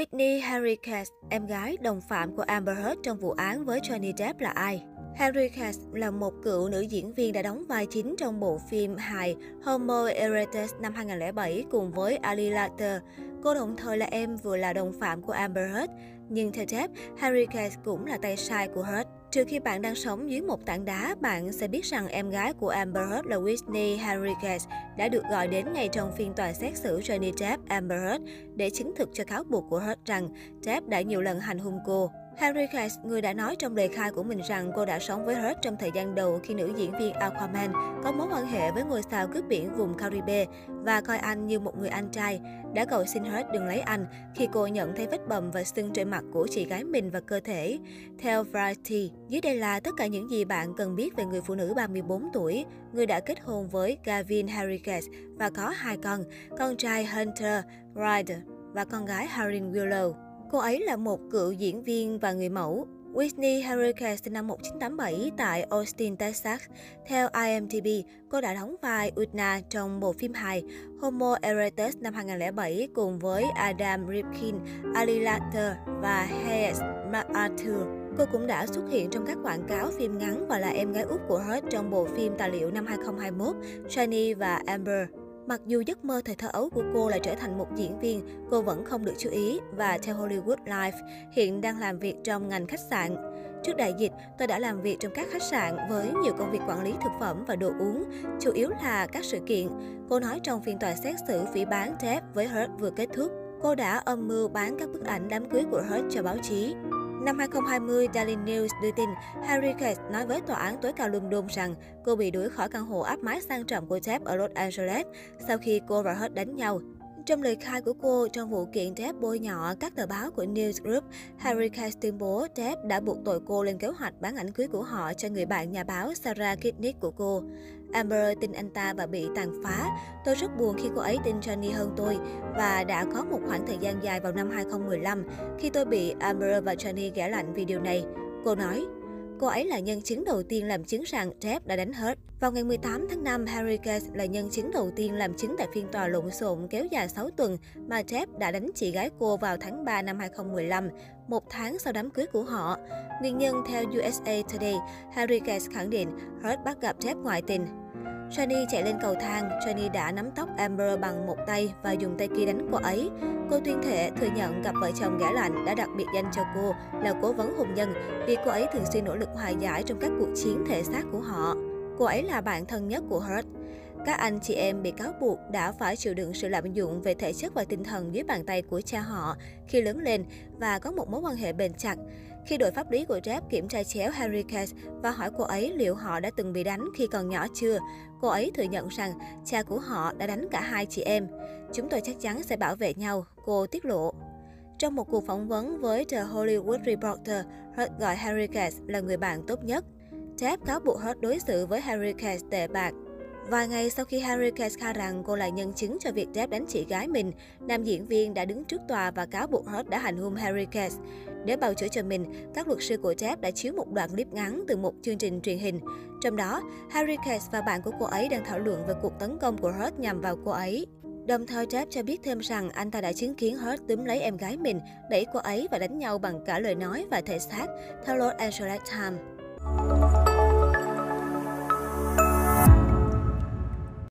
Whitney Harry Cass, em gái đồng phạm của Amber Heard trong vụ án với Johnny Depp là ai? Harry Cass là một cựu nữ diễn viên đã đóng vai chính trong bộ phim hài Homo Erectus năm 2007 cùng với Ali Latter. Cô đồng thời là em vừa là đồng phạm của Amber Heard. Nhưng theo Depp, Harry Case cũng là tay sai của Heard. Trừ khi bạn đang sống dưới một tảng đá, bạn sẽ biết rằng em gái của Amber Heard là Whitney Henriquez đã được gọi đến ngay trong phiên tòa xét xử Johnny Depp Amber Heard để chứng thực cho cáo buộc của Heard rằng Depp đã nhiều lần hành hung cô. Harry Cass, người đã nói trong lời khai của mình rằng cô đã sống với Hurt trong thời gian đầu khi nữ diễn viên Aquaman có mối quan hệ với ngôi sao cướp biển vùng Caribe và coi anh như một người anh trai, đã cầu xin Hurt đừng lấy anh khi cô nhận thấy vết bầm và sưng trên mặt của chị gái mình và cơ thể. Theo Variety, dưới đây là tất cả những gì bạn cần biết về người phụ nữ 34 tuổi, người đã kết hôn với Gavin Harry Cass và có hai con, con trai Hunter Ryder và con gái Harin Willow. Cô ấy là một cựu diễn viên và người mẫu. Whitney Harricane sinh năm 1987 tại Austin, Texas. Theo IMDb, cô đã đóng vai Utna trong bộ phim hài Homo Erectus năm 2007 cùng với Adam Ripkin, Ali Latter và Hayes MacArthur. Cô cũng đã xuất hiện trong các quảng cáo phim ngắn và là em gái út của Hurt trong bộ phim tài liệu năm 2021 Shiny và Amber. Mặc dù giấc mơ thời thơ ấu của cô là trở thành một diễn viên, cô vẫn không được chú ý và theo Hollywood Life, hiện đang làm việc trong ngành khách sạn. Trước đại dịch, tôi đã làm việc trong các khách sạn với nhiều công việc quản lý thực phẩm và đồ uống, chủ yếu là các sự kiện. Cô nói trong phiên tòa xét xử phỉ bán Depp với Hurt vừa kết thúc, cô đã âm mưu bán các bức ảnh đám cưới của Hurt cho báo chí. Năm 2020, Daily News đưa tin Harry Kate nói với tòa án tối cao London rằng cô bị đuổi khỏi căn hộ áp mái sang trọng của Jeff ở Los Angeles sau khi cô và Hurt đánh nhau. Trong lời khai của cô trong vụ kiện Depp bôi nhọ các tờ báo của News Group, Harry Cass tuyên bố Depp đã buộc tội cô lên kế hoạch bán ảnh cưới của họ cho người bạn nhà báo Sarah Kidnick của cô. Amber tin anh ta và bị tàn phá. Tôi rất buồn khi cô ấy tin Johnny hơn tôi và đã có một khoảng thời gian dài vào năm 2015 khi tôi bị Amber và Johnny ghẻ lạnh vì điều này. Cô nói, Cô ấy là nhân chứng đầu tiên làm chứng rằng Depp đã đánh hết. Vào ngày 18 tháng 5, Harry Case là nhân chứng đầu tiên làm chứng tại phiên tòa lộn xộn kéo dài 6 tuần mà Depp đã đánh chị gái cô vào tháng 3 năm 2015, một tháng sau đám cưới của họ. Nguyên nhân theo USA Today, Harry Case khẳng định Hurt bắt gặp Depp ngoại tình. Johnny chạy lên cầu thang, Johnny đã nắm tóc Amber bằng một tay và dùng tay kia đánh cô ấy. Cô tuyên thệ thừa nhận cặp vợ chồng gã lạnh đã đặc biệt danh cho cô là cố vấn hôn nhân vì cô ấy thường xuyên nỗ lực hòa giải trong các cuộc chiến thể xác của họ. Cô ấy là bạn thân nhất của Hurt. Các anh chị em bị cáo buộc đã phải chịu đựng sự lạm dụng về thể chất và tinh thần dưới bàn tay của cha họ khi lớn lên và có một mối quan hệ bền chặt. Khi đội pháp lý của Jeff kiểm tra chéo Harry Cash và hỏi cô ấy liệu họ đã từng bị đánh khi còn nhỏ chưa, cô ấy thừa nhận rằng cha của họ đã đánh cả hai chị em. Chúng tôi chắc chắn sẽ bảo vệ nhau, cô tiết lộ. Trong một cuộc phỏng vấn với The Hollywood Reporter, Hurt gọi Harry Cash là người bạn tốt nhất. Jeff cáo buộc Hurt đối xử với Harry Cash tệ bạc Vài ngày sau khi Harry Kess khai rằng cô là nhân chứng cho việc Depp đánh chị gái mình, nam diễn viên đã đứng trước tòa và cáo buộc hết đã hành hung Harry Kess. Để bào chữa cho mình, các luật sư của Depp đã chiếu một đoạn clip ngắn từ một chương trình truyền hình. Trong đó, Harry Kess và bạn của cô ấy đang thảo luận về cuộc tấn công của Hurt nhằm vào cô ấy. Đồng thời Depp cho biết thêm rằng anh ta đã chứng kiến Hurt túm lấy em gái mình, đẩy cô ấy và đánh nhau bằng cả lời nói và thể xác, theo Los Angeles Times.